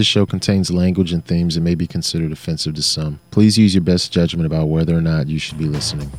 this show contains language and themes that may be considered offensive to some. Please use your best judgment about whether or not you should be listening.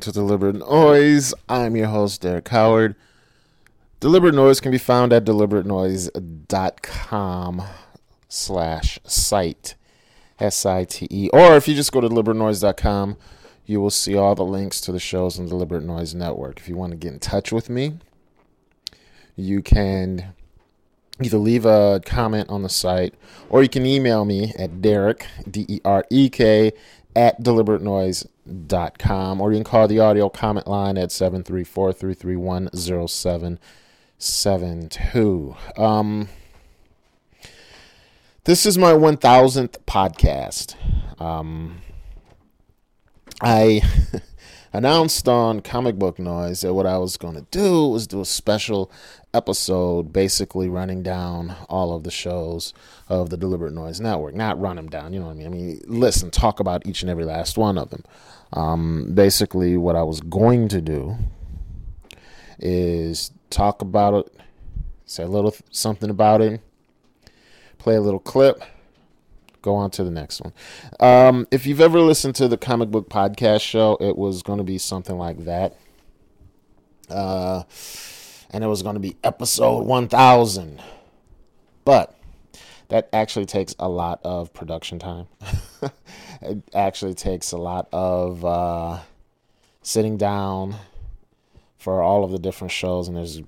And to Deliberate Noise. I'm your host, Derek Howard. Deliberate Noise can be found at deliberatenoise.com slash site, S-I-T-E. Or if you just go to deliberatenoise.com, you will see all the links to the shows on Deliberate Noise Network. If you want to get in touch with me, you can either leave a comment on the site or you can email me at Derek, D-E-R-E-K, at deliberatenoise.com or you can call the audio comment line at 734-331-0772. Um, this is my 1000th podcast. Um, I announced on Comic Book Noise that what I was going to do was do a special episode basically running down all of the shows of the Deliberate Noise Network. Not run them down, you know what I mean? I mean, listen, talk about each and every last one of them. Um, basically, what I was going to do is talk about it, say a little something about it, play a little clip, go on to the next one. Um, if you've ever listened to the comic book podcast show, it was going to be something like that. Uh, and it was going to be episode 1000. But that actually takes a lot of production time. it actually takes a lot of uh, sitting down for all of the different shows, and there's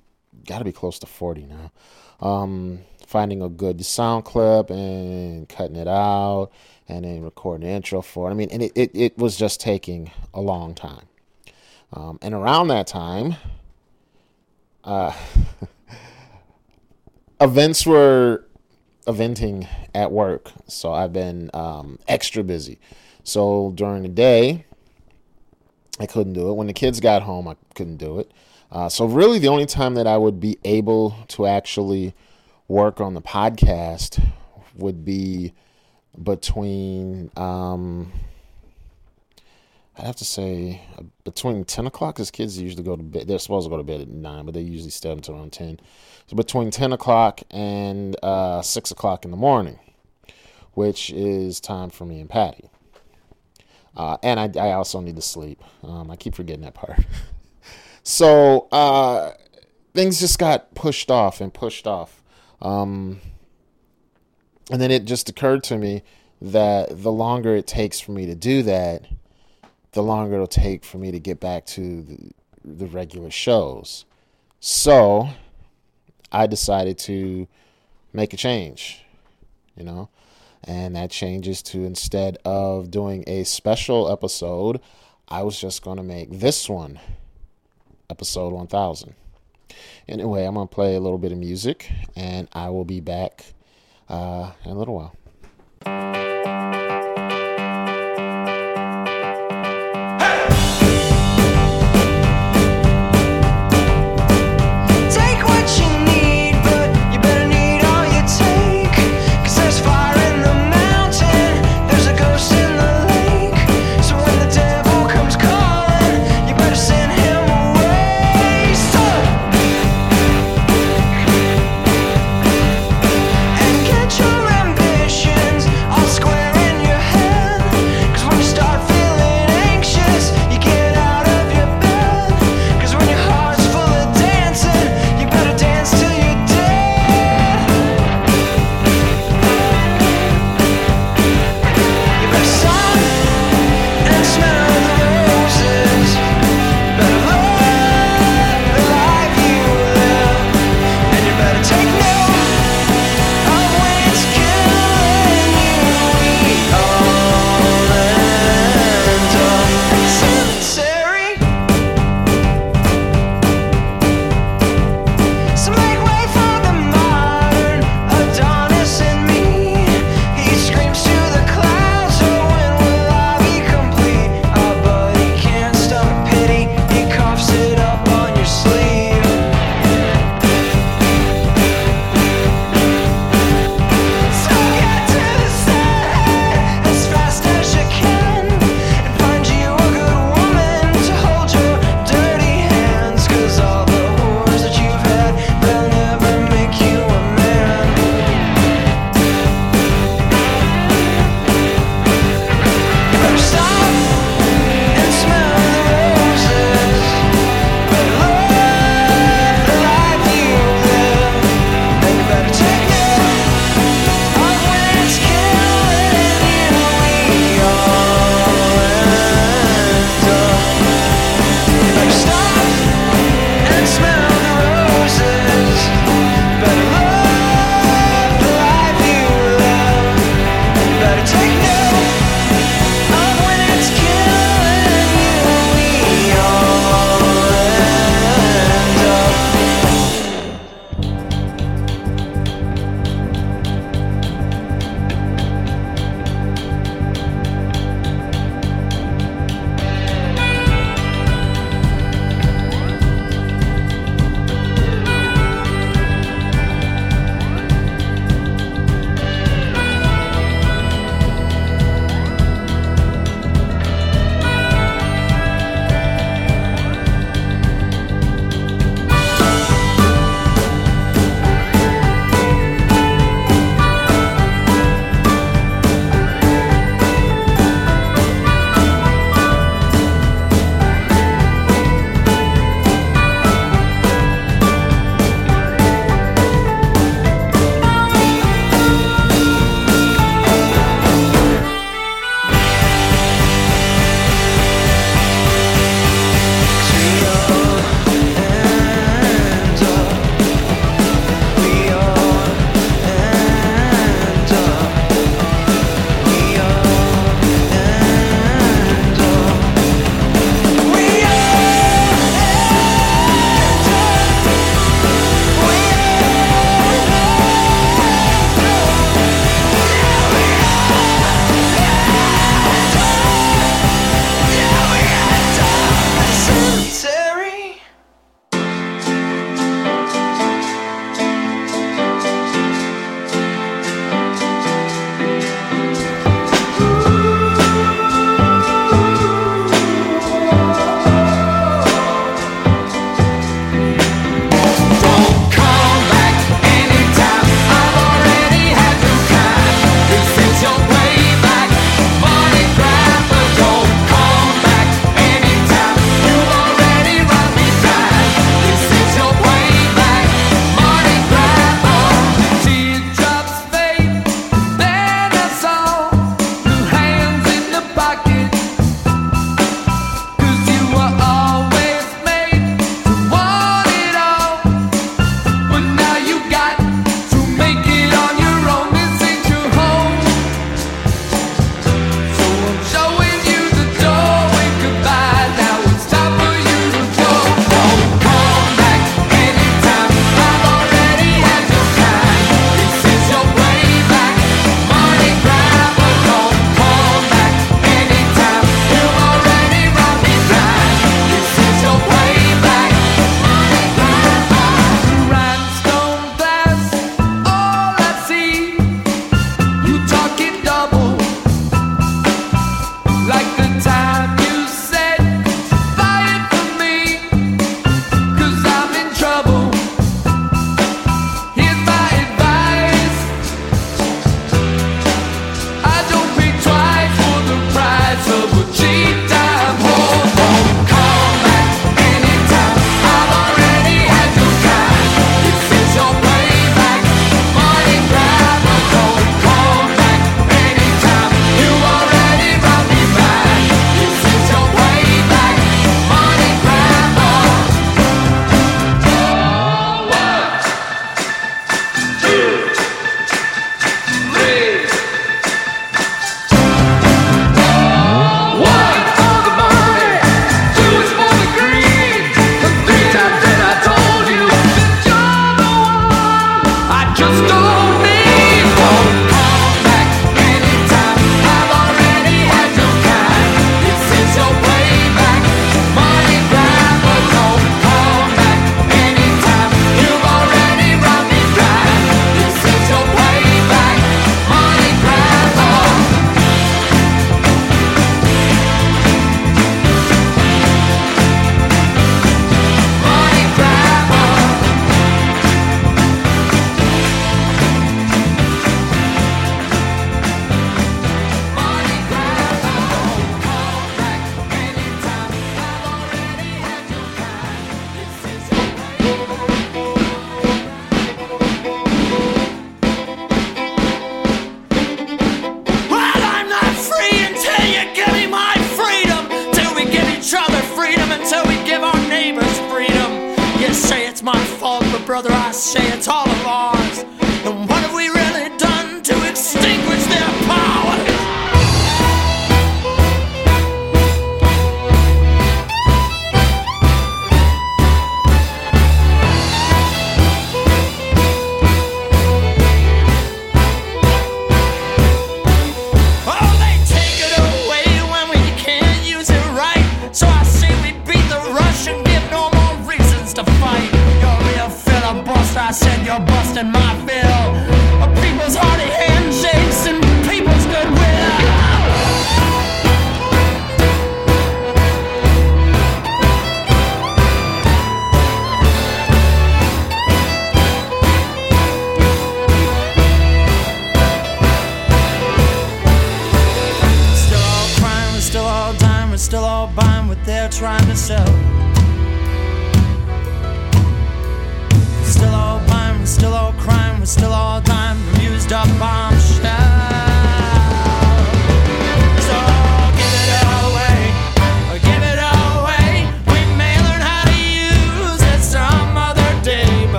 got to be close to 40 now. um, finding a good sound clip and cutting it out and then recording the intro for it. I mean, and it, it, it was just taking a long time. Um, and around that time, uh, events were eventing at work. So I've been um, extra busy. So during the day, I couldn't do it. When the kids got home, I couldn't do it. Uh, so really, the only time that I would be able to actually work on the podcast would be between um, I'd have to say uh, between 10 o'clock, because kids usually go to bed. They're supposed to go to bed at 9, but they usually stay until around 10. So between 10 o'clock and uh, 6 o'clock in the morning, which is time for me and Patty. Uh, and I, I, also need to sleep. Um, I keep forgetting that part. so uh, things just got pushed off and pushed off. Um, and then it just occurred to me that the longer it takes for me to do that, the longer it'll take for me to get back to the, the regular shows. So I decided to make a change, you know, and that changes to instead of doing a special episode, I was just going to make this one episode 1000. Anyway, I'm going to play a little bit of music and I will be back uh, in a little while.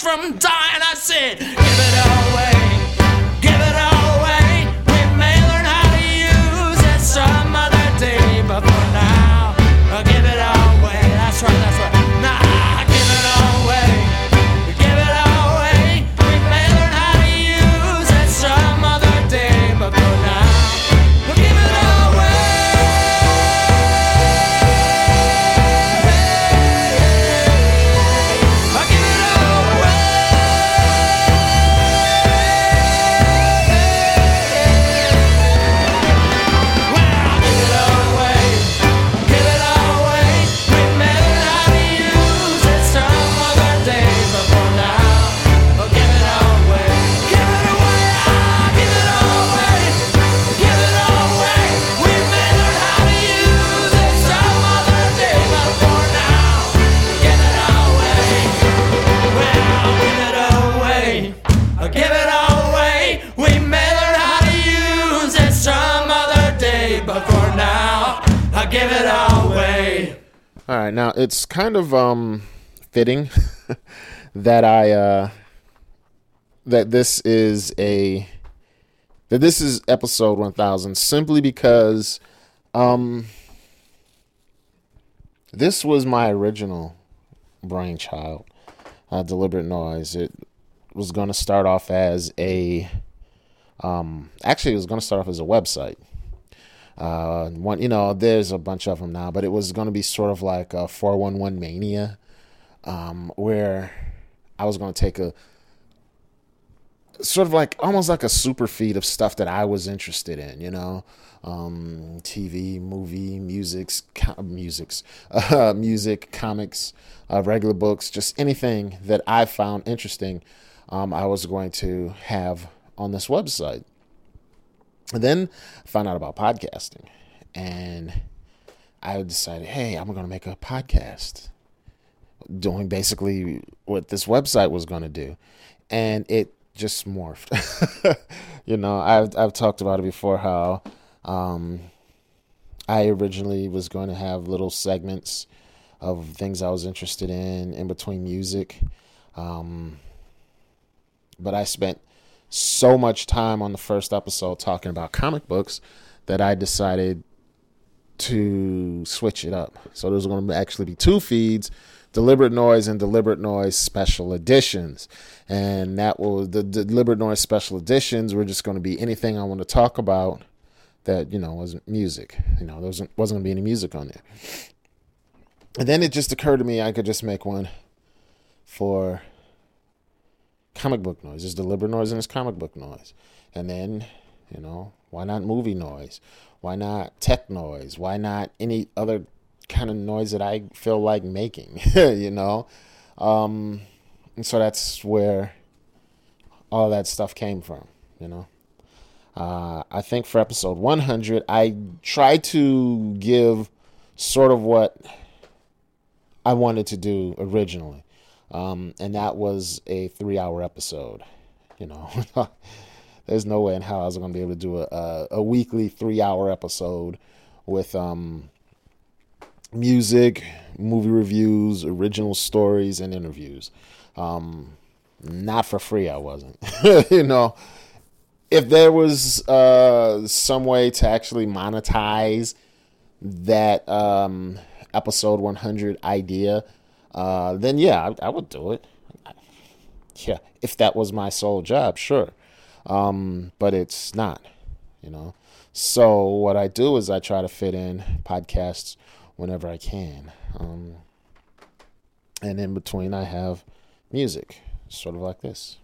from dying. I said, it's kind of um, fitting that I uh, that this is a that this is episode 1000 simply because um, this was my original brainchild uh, deliberate noise. It was going to start off as a um, actually it was going to start off as a website uh, one, you know, there's a bunch of them now, but it was going to be sort of like a 411 mania, um, where I was going to take a sort of like almost like a super feed of stuff that I was interested in, you know, um, TV, movie, musics, musics, uh, music, comics, uh, regular books, just anything that I found interesting. Um, I was going to have on this website. And then I found out about podcasting, and I decided, hey, I'm going to make a podcast doing basically what this website was going to do. And it just morphed. you know, I've I've talked about it before how um, I originally was going to have little segments of things I was interested in in between music. Um, but I spent so much time on the first episode talking about comic books that I decided to switch it up. So there's going to actually be two feeds Deliberate Noise and Deliberate Noise Special Editions. And that will, the Deliberate Noise Special Editions were just going to be anything I want to talk about that, you know, wasn't music. You know, there wasn't, wasn't going to be any music on there. And then it just occurred to me I could just make one for comic book noise. There's deliberate noise and there's comic book noise. And then, you know, why not movie noise? Why not tech noise? Why not any other kind of noise that I feel like making, you know? Um, and so that's where all that stuff came from, you know? Uh, I think for episode 100, I tried to give sort of what I wanted to do originally. Um, and that was a three hour episode. You know, there's no way in hell I was going to be able to do a, a, a weekly three hour episode with um, music, movie reviews, original stories, and interviews. Um, not for free, I wasn't. you know, if there was uh, some way to actually monetize that um, episode 100 idea, uh, then yeah, I, I, would do it. Yeah, if that was my sole job, sure. Um, but it's not, you know. So what I do is I try to fit in podcasts whenever I can. Um, and in between, I have music, sort of like this.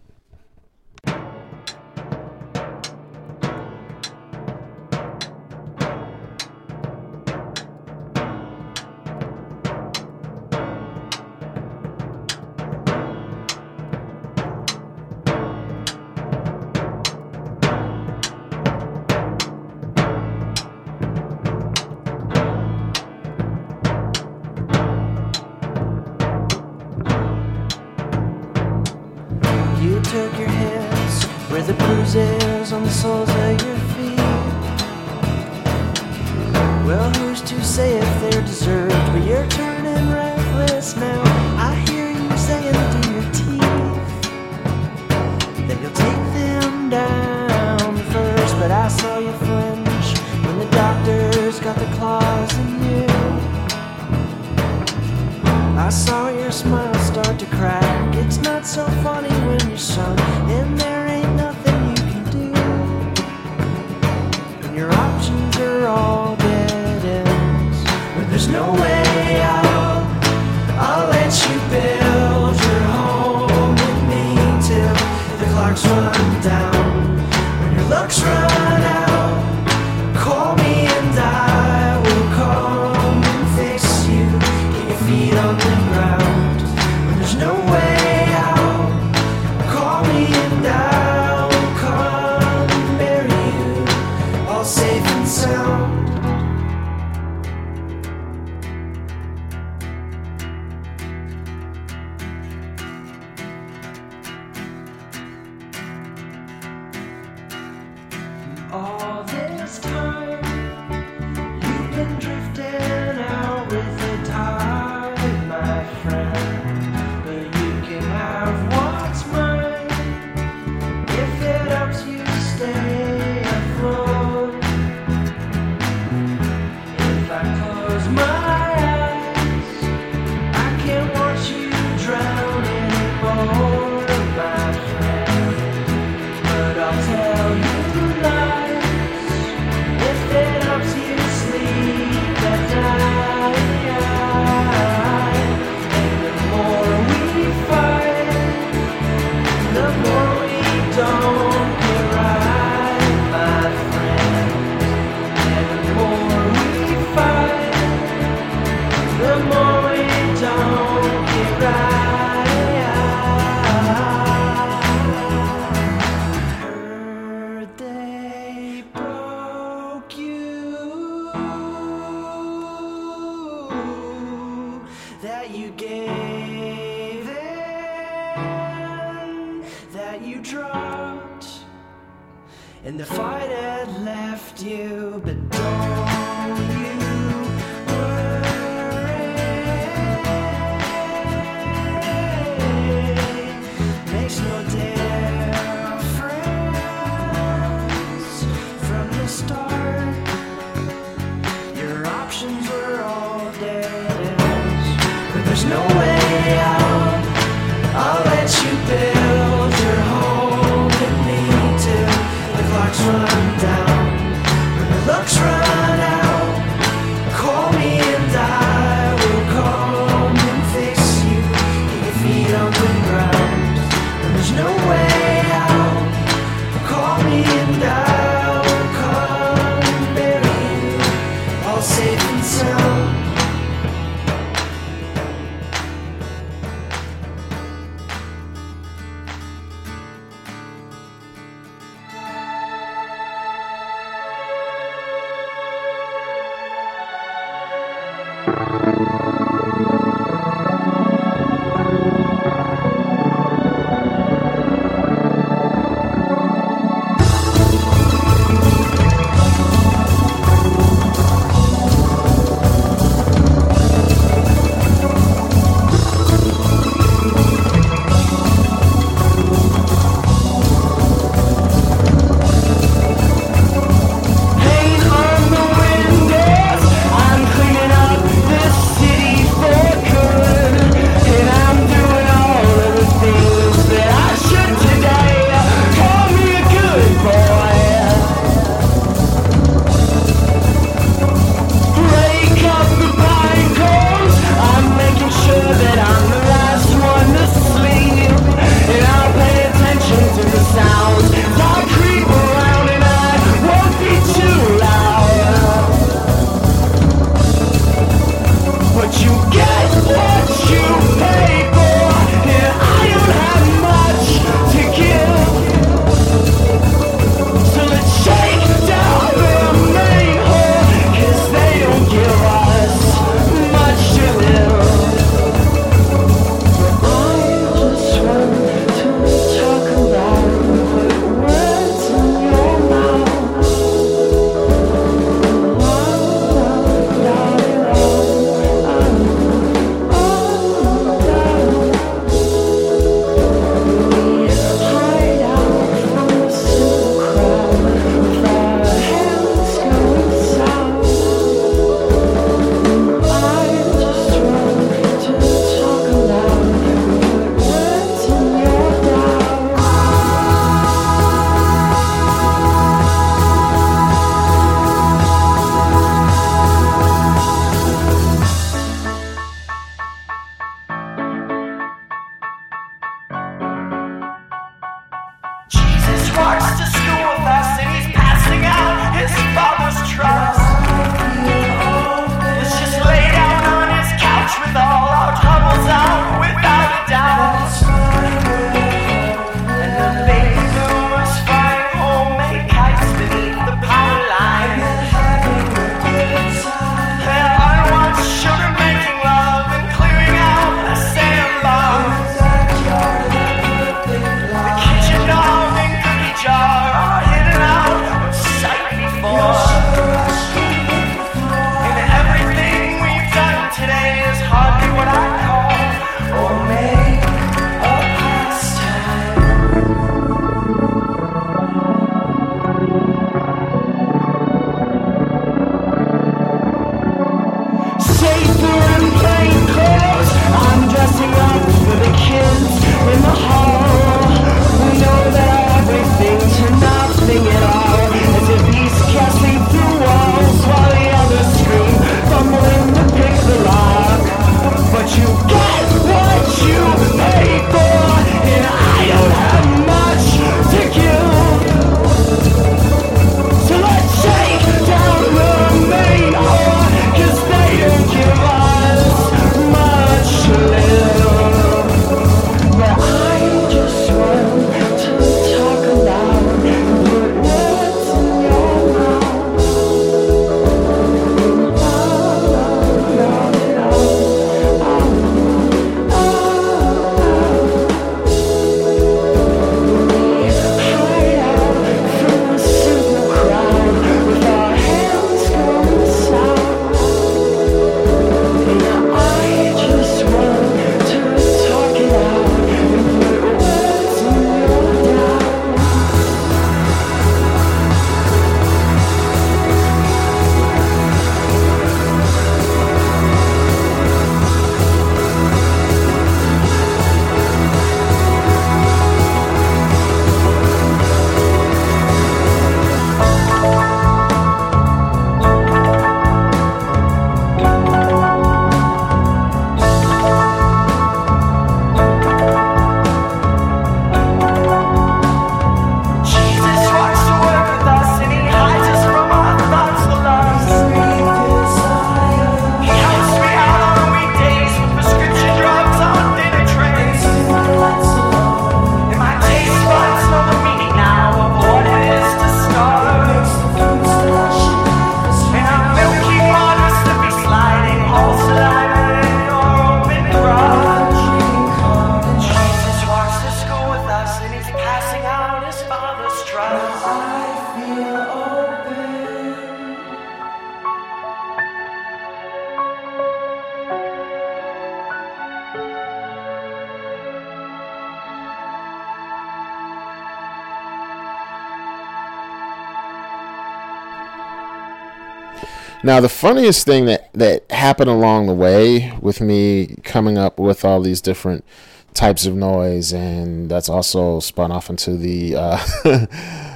Now, the funniest thing that, that happened along the way with me coming up with all these different types of noise, and that's also spun off into the uh,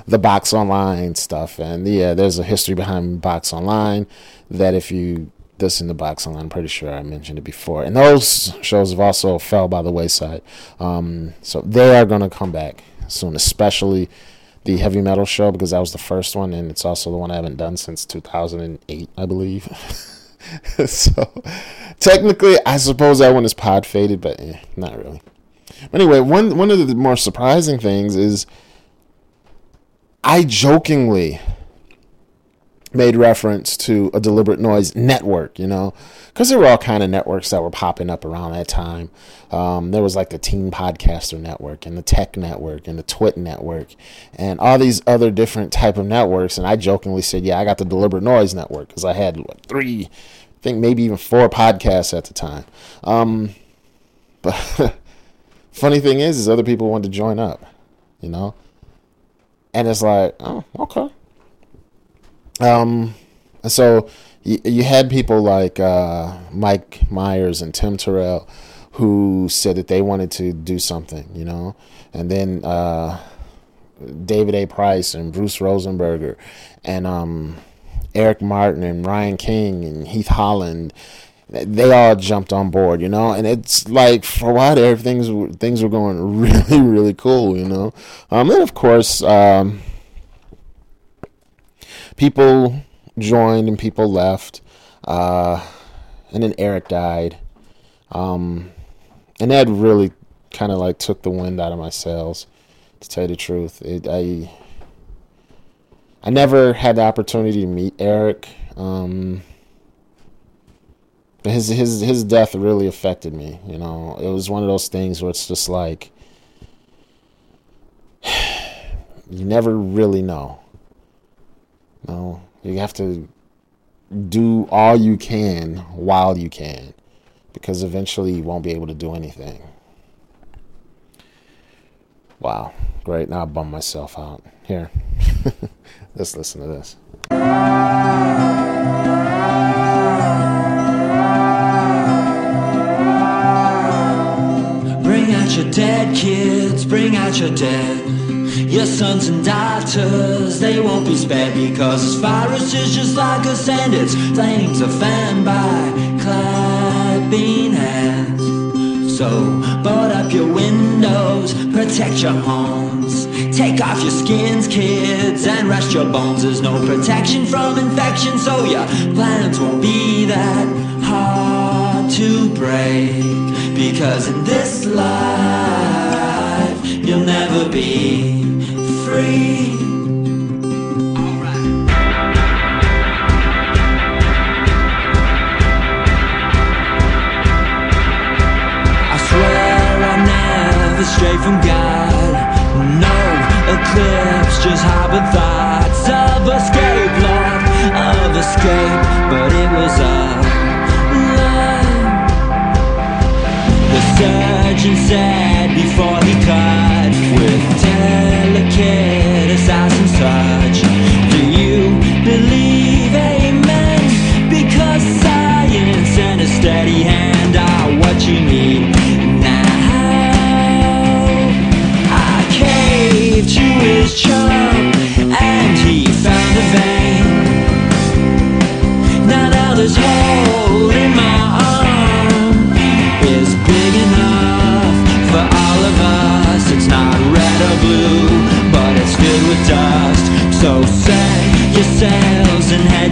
the Box Online stuff. And yeah, there's a history behind Box Online that if you listen to Box Online, I'm pretty sure I mentioned it before. And those shows have also fell by the wayside. Um, so they are going to come back soon, especially the heavy metal show because that was the first one, and it's also the one I haven't done since 2008, I believe. so technically, I suppose that one is pod faded, but eh, not really. Anyway, one one of the more surprising things is I jokingly made reference to a deliberate noise network, you know, because there were all kind of networks that were popping up around that time. Um, there was like the Teen Podcaster Network and the Tech Network and the Twit Network and all these other different type of networks. And I jokingly said, "Yeah, I got the Deliberate Noise Network because I had what, three, I think maybe even four podcasts at the time." Um, but funny thing is, is other people wanted to join up, you know, and it's like, oh, okay um, so you, you had people like uh, Mike Myers and Tim Terrell who said that they wanted to do something, you know, and then uh, David A. Price and Bruce Rosenberger and um, Eric Martin and Ryan King and Heath Holland. They all jumped on board, you know, and it's like for a while there, things things were going really, really cool, you know. Um, and of course, um, people joined and people left. Uh, and then Eric died. Um, and that really kind of like took the wind out of my sails, to tell you the truth. It, I I never had the opportunity to meet Eric. Um, his his his death really affected me. You know, it was one of those things where it's just like you never really know. No, you have to do all you can while you can because eventually you won't be able to do anything. Wow, great. Now I bum myself out. Here, let's listen to this. Your dead kids, bring out your dead. Your sons and daughters, they won't be spared because this virus is just like a sand. Its flames are fanned by clapping hands. So, board up your windows, protect your homes. Take off your skins, kids, and rest your bones. There's no protection from infection, so your plans won't be that hard to break. Because in this life, you'll never be free. Stray from God. No eclipse, just harbor thoughts of escape, Lord, of escape. But it was a The surgeon said before he cut with delicate assassin's touch. Do you believe amen? Because science and a steady hand are what you need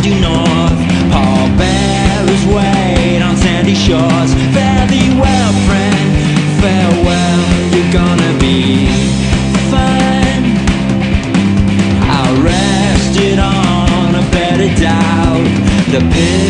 due north. Paul Bearers wait on sandy shores. Fare thee well, friend. Farewell, you're gonna be fine. I rested on a bed of doubt. The pillow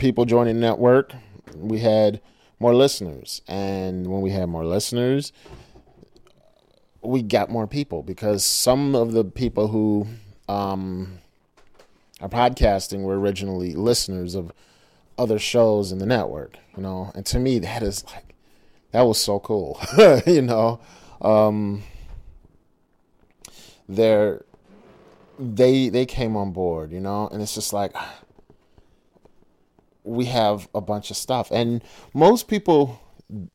people joining the network, we had more listeners, and when we had more listeners, we got more people because some of the people who um are podcasting were originally listeners of other shows in the network, you know, and to me that is like that was so cool, you know. Um, they're they they came on board, you know, and it's just like we have a bunch of stuff, and most people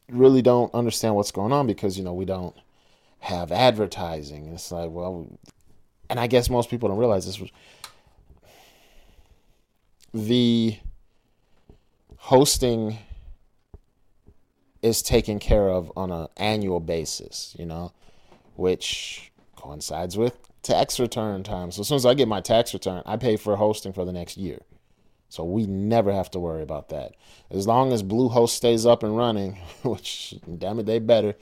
really don't understand what's going on because you know we don't have advertising. It's like well, and I guess most people don't realize this was the hosting is taken care of on an annual basis, you know, which coincides with tax return time. So as soon as I get my tax return, I pay for hosting for the next year. So we never have to worry about that. As long as Bluehost stays up and running, which damn it, they better.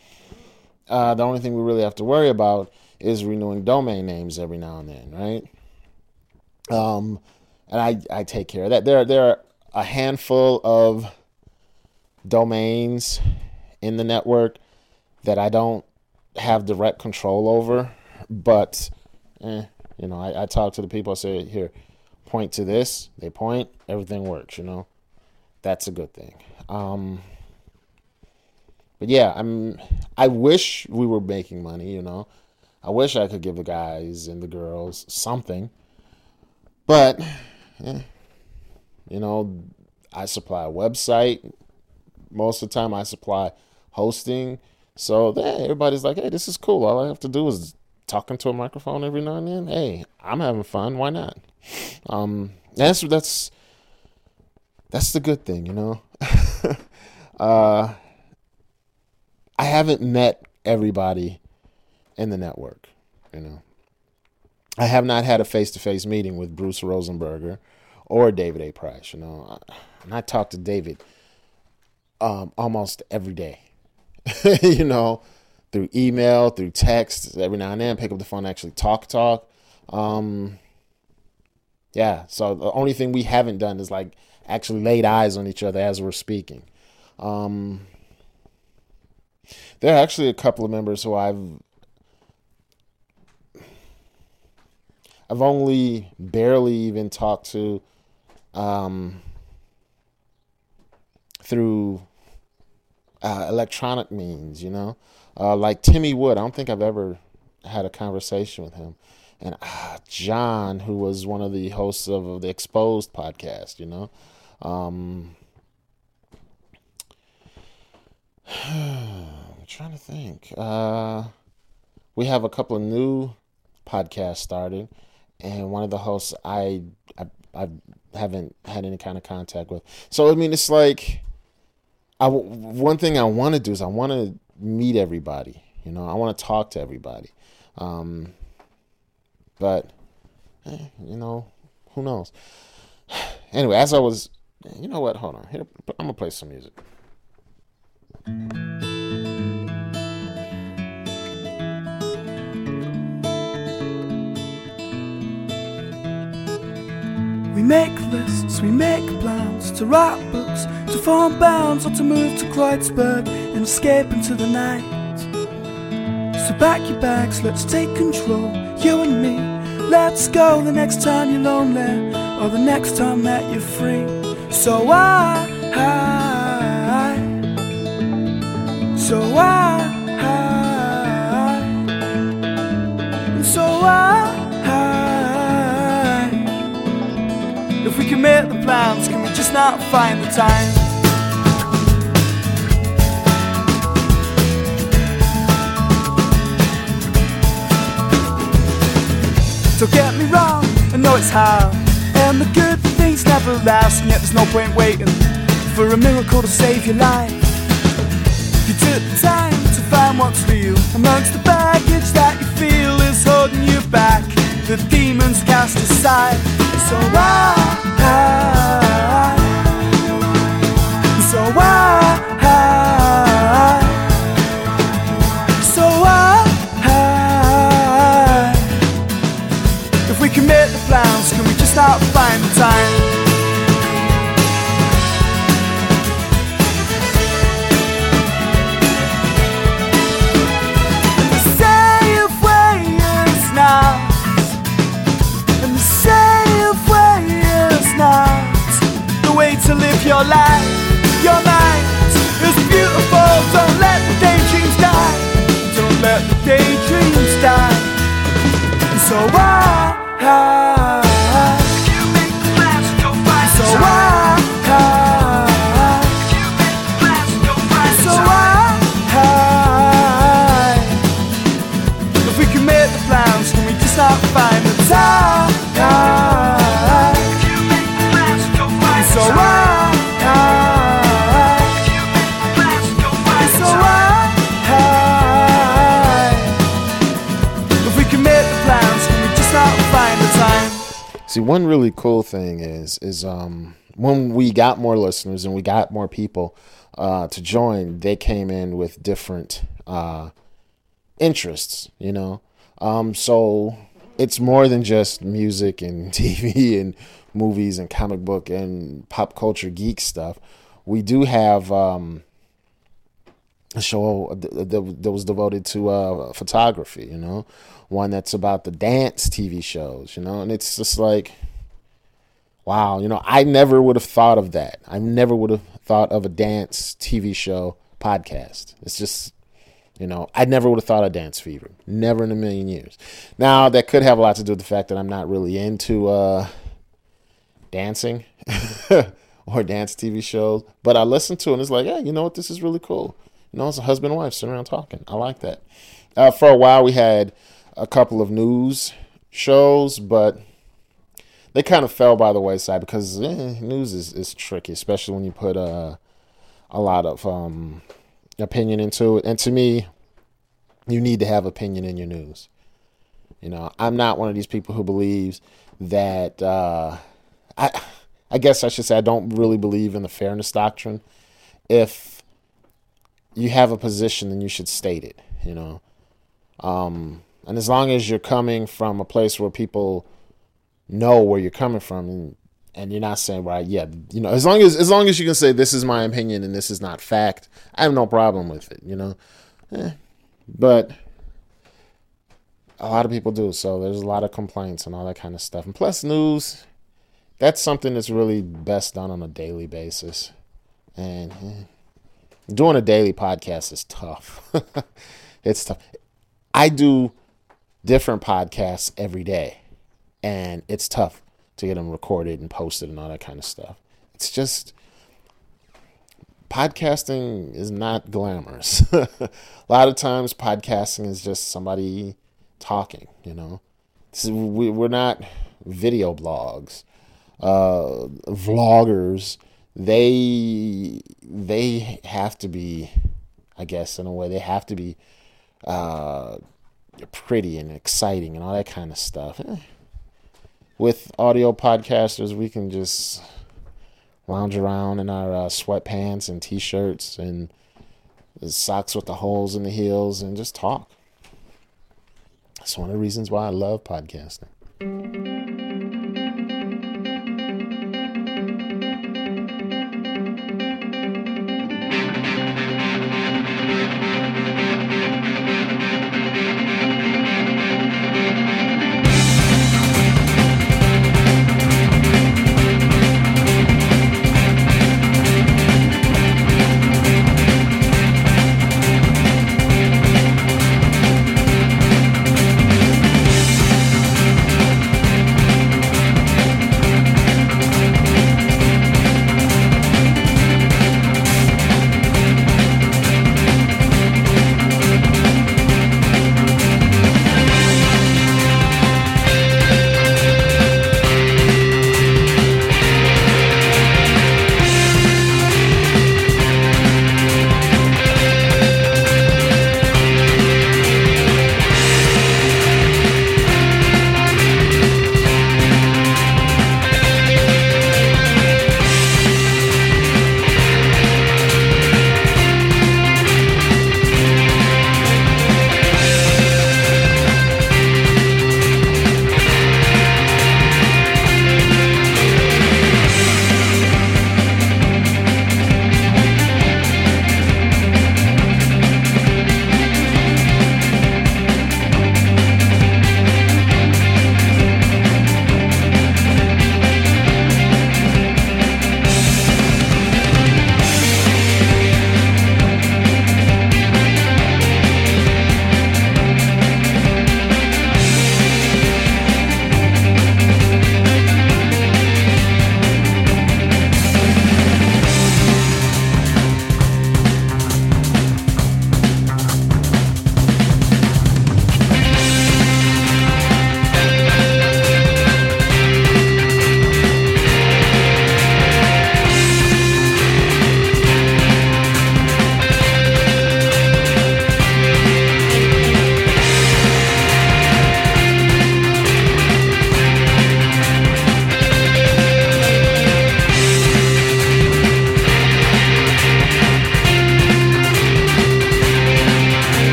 Uh, the only thing we really have to worry about is renewing domain names every now and then, right? Um, and I, I take care of that. There there are a handful of domains in the network that I don't have direct control over, but eh, you know, I, I talk to the people. I say, here, point to this. They point. Everything works. You know, that's a good thing. Um, but yeah, I'm. I wish we were making money. You know, I wish I could give the guys and the girls something, but eh, you know, I supply a website. Most of the time, I supply hosting. So yeah, everybody's like, "Hey, this is cool. All I have to do is talk into a microphone every now and then. Hey, I'm having fun. Why not?" Um, that's that's that's the good thing, you know. uh, I haven't met everybody in the network, you know. I have not had a face-to-face meeting with Bruce Rosenberger or David A. Price, you know. And I talk to David um, almost every day, you know, through email, through text, every now and then, pick up the phone, actually talk, talk. Um, yeah, so the only thing we haven't done is like actually laid eyes on each other as we're speaking. Um, there are actually a couple of members who I've I've only barely even talked to um, through uh, electronic means, you know, uh, like Timmy Wood. I don't think I've ever had a conversation with him, and uh, John, who was one of the hosts of the Exposed podcast, you know. Um, I'm trying to think. Uh, we have a couple of new podcasts starting, and one of the hosts I, I I haven't had any kind of contact with. So I mean, it's like I one thing I want to do is I want to meet everybody. You know, I want to talk to everybody. Um, but eh, you know, who knows? Anyway, as I was, you know what? Hold on. Here, I'm gonna play some music. We make lists, we make plans to write books, to form bands, or to move to Kreuzberg and escape into the night. So pack your bags, let's take control, you and me. Let's go the next time you're lonely, or the next time that you're free. So I, I so I, I so I, if we can make the plans, can we just not find the time? Know it's hard, and the good things never last, and yet there's no point waiting for a miracle to save your life. You took the time to find what's real amongst the baggage that you feel is holding you back. The demons cast aside. So I, so I, your life. Your night is beautiful. Don't let the daydreams die. Don't let the daydreams die. So I. See, one really cool thing is is um when we got more listeners and we got more people uh, to join, they came in with different uh, interests, you know. Um, so it's more than just music and TV and movies and comic book and pop culture geek stuff. We do have um, show th- th- that was devoted to uh, photography, you know, one that's about the dance TV shows, you know, and it's just like, wow, you know, I never would have thought of that. I never would have thought of a dance TV show podcast. It's just, you know, I never would have thought of Dance Fever. Never in a million years. Now, that could have a lot to do with the fact that I'm not really into uh, dancing or dance TV shows, but I listen to it and it's like, yeah, you know what? This is really cool. Know, it's a husband and wife sitting around talking. I like that. Uh, for a while, we had a couple of news shows, but they kind of fell by the wayside because eh, news is, is tricky, especially when you put uh, a lot of um, opinion into it. And to me, you need to have opinion in your news. You know, I'm not one of these people who believes that. Uh, I, I guess I should say I don't really believe in the fairness doctrine. If you have a position, then you should state it. You know, um, and as long as you're coming from a place where people know where you're coming from, and and you're not saying right, yeah, you know, as long as as long as you can say this is my opinion and this is not fact, I have no problem with it. You know, eh, but a lot of people do. So there's a lot of complaints and all that kind of stuff. And plus, news, that's something that's really best done on a daily basis. And eh, doing a daily podcast is tough. it's tough. I do different podcasts every day, and it's tough to get them recorded and posted and all that kind of stuff. It's just podcasting is not glamorous. a lot of times, podcasting is just somebody talking. You know, we, we're not video blogs, uh, vloggers. They they have to be, I guess, in a way, they have to be uh, pretty and exciting and all that kind of stuff. Eh. With audio podcasters, we can just lounge around in our uh, sweatpants and t-shirts and socks with the holes in the heels and just talk. That's one of the reasons why I love podcasting.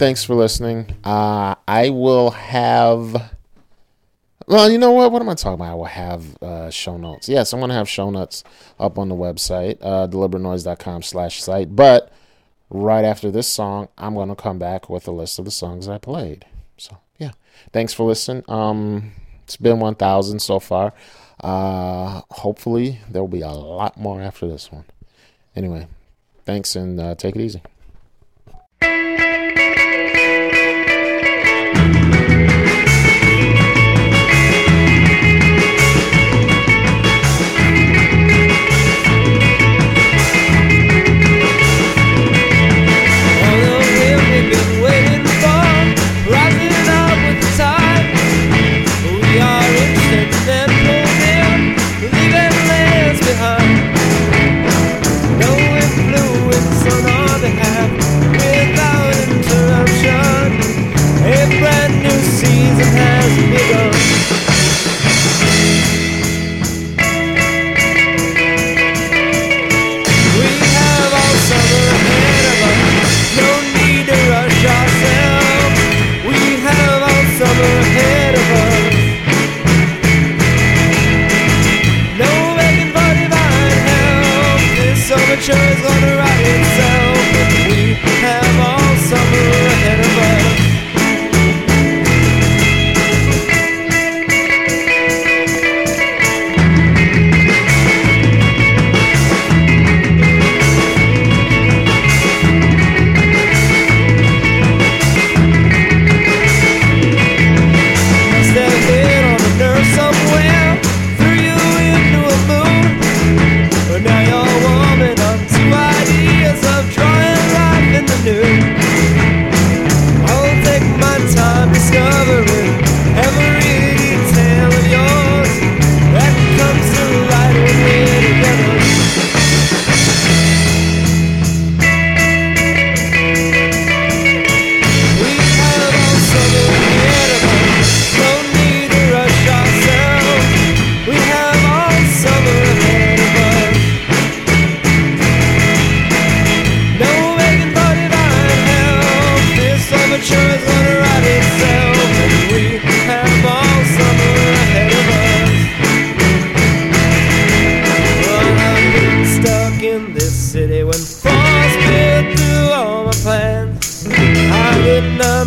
Thanks for listening. Uh, I will have. Well, you know what? What am I talking about? I will have uh, show notes. Yes, I'm going to have show notes up on the website, uh, deliberatenoise.com slash site. But right after this song, I'm going to come back with a list of the songs I played. So, yeah. Thanks for listening. Um, it's been 1,000 so far. Uh, hopefully, there will be a lot more after this one. Anyway, thanks and uh, take it easy.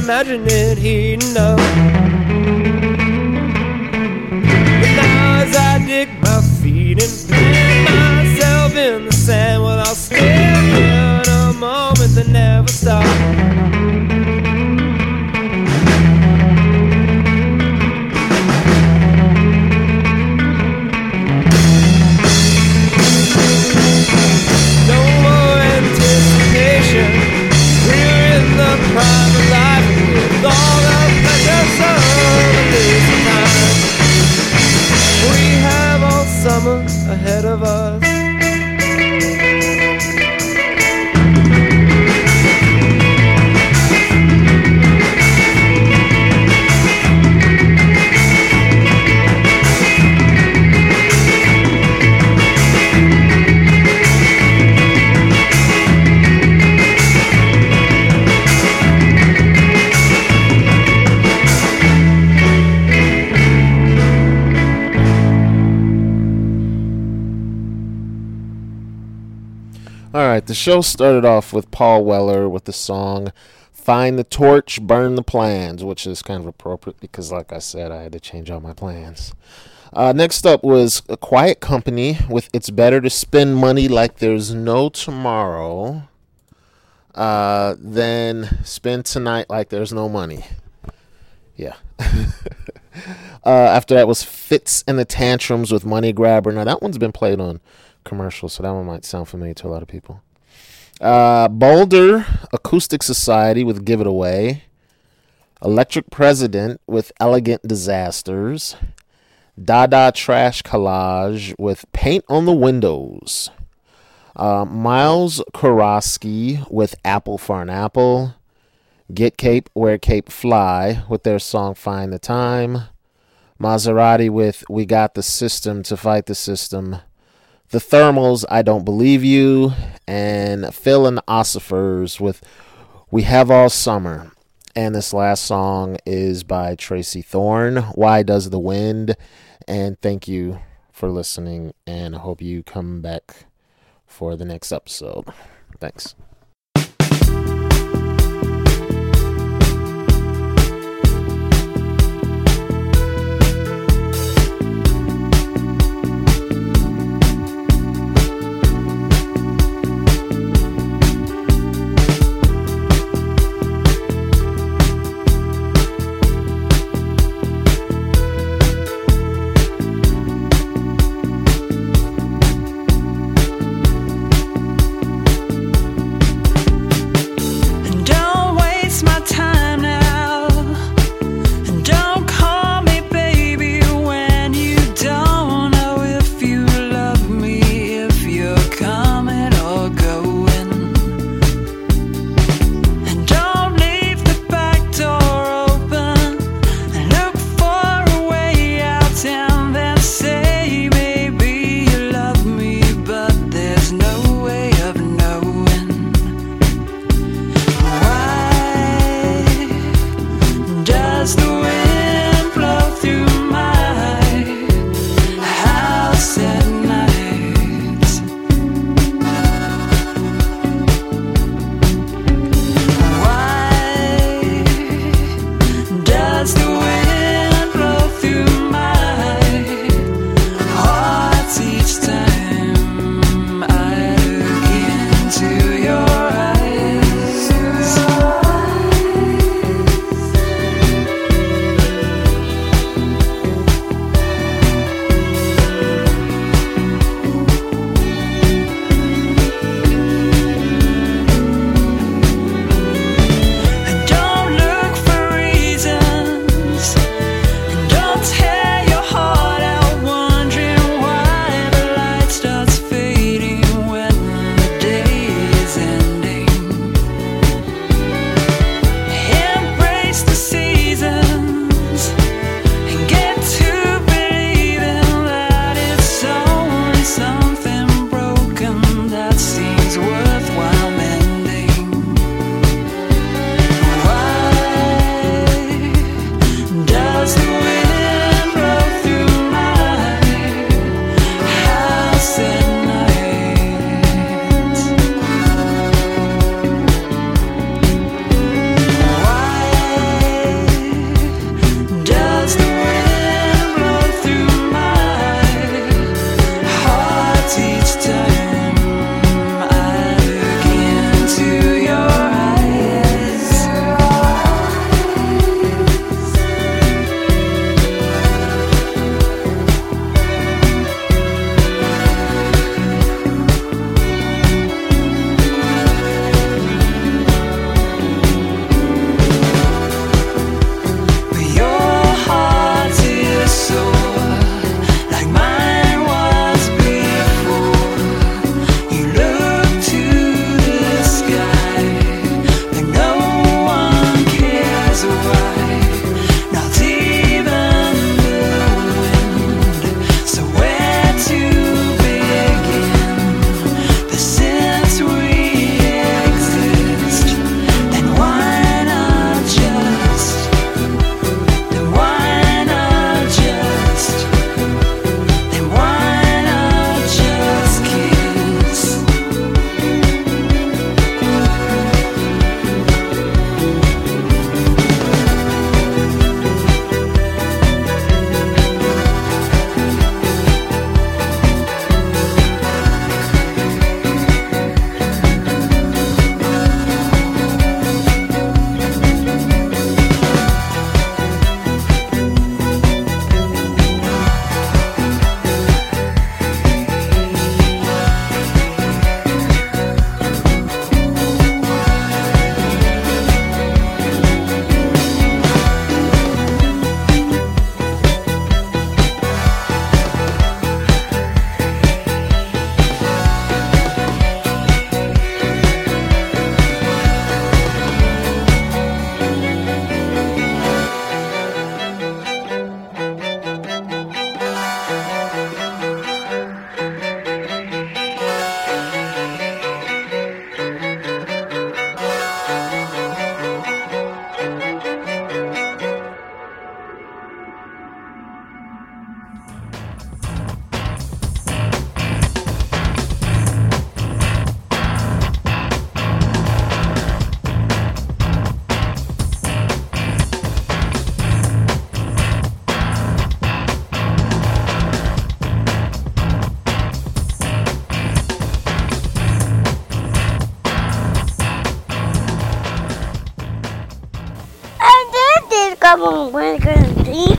Imagine it heating up. But now as I dig my feet and plant myself in the sand, well, I'll here in a moment that never stops. The show started off with Paul Weller with the song Find the Torch, Burn the Plans, which is kind of appropriate because, like I said, I had to change all my plans. Uh, next up was A Quiet Company with It's Better to Spend Money Like There's No Tomorrow uh, than Spend Tonight Like There's No Money. Yeah. uh, after that was Fitz and the Tantrums with Money Grabber. Now, that one's been played on commercials, so that one might sound familiar to a lot of people. Uh, Boulder Acoustic Society with Give It Away. Electric President with Elegant Disasters. Dada Trash Collage with Paint on the Windows. Uh, Miles Kurosky with Apple for an Apple. Get Cape, Wear Cape Fly with their song Find the Time. Maserati with We Got the System to Fight the System. The Thermals, I Don't Believe You, and Phil and the Osophers with We Have All Summer. And this last song is by Tracey Thorn, Why Does the Wind? And thank you for listening, and I hope you come back for the next episode. Thanks.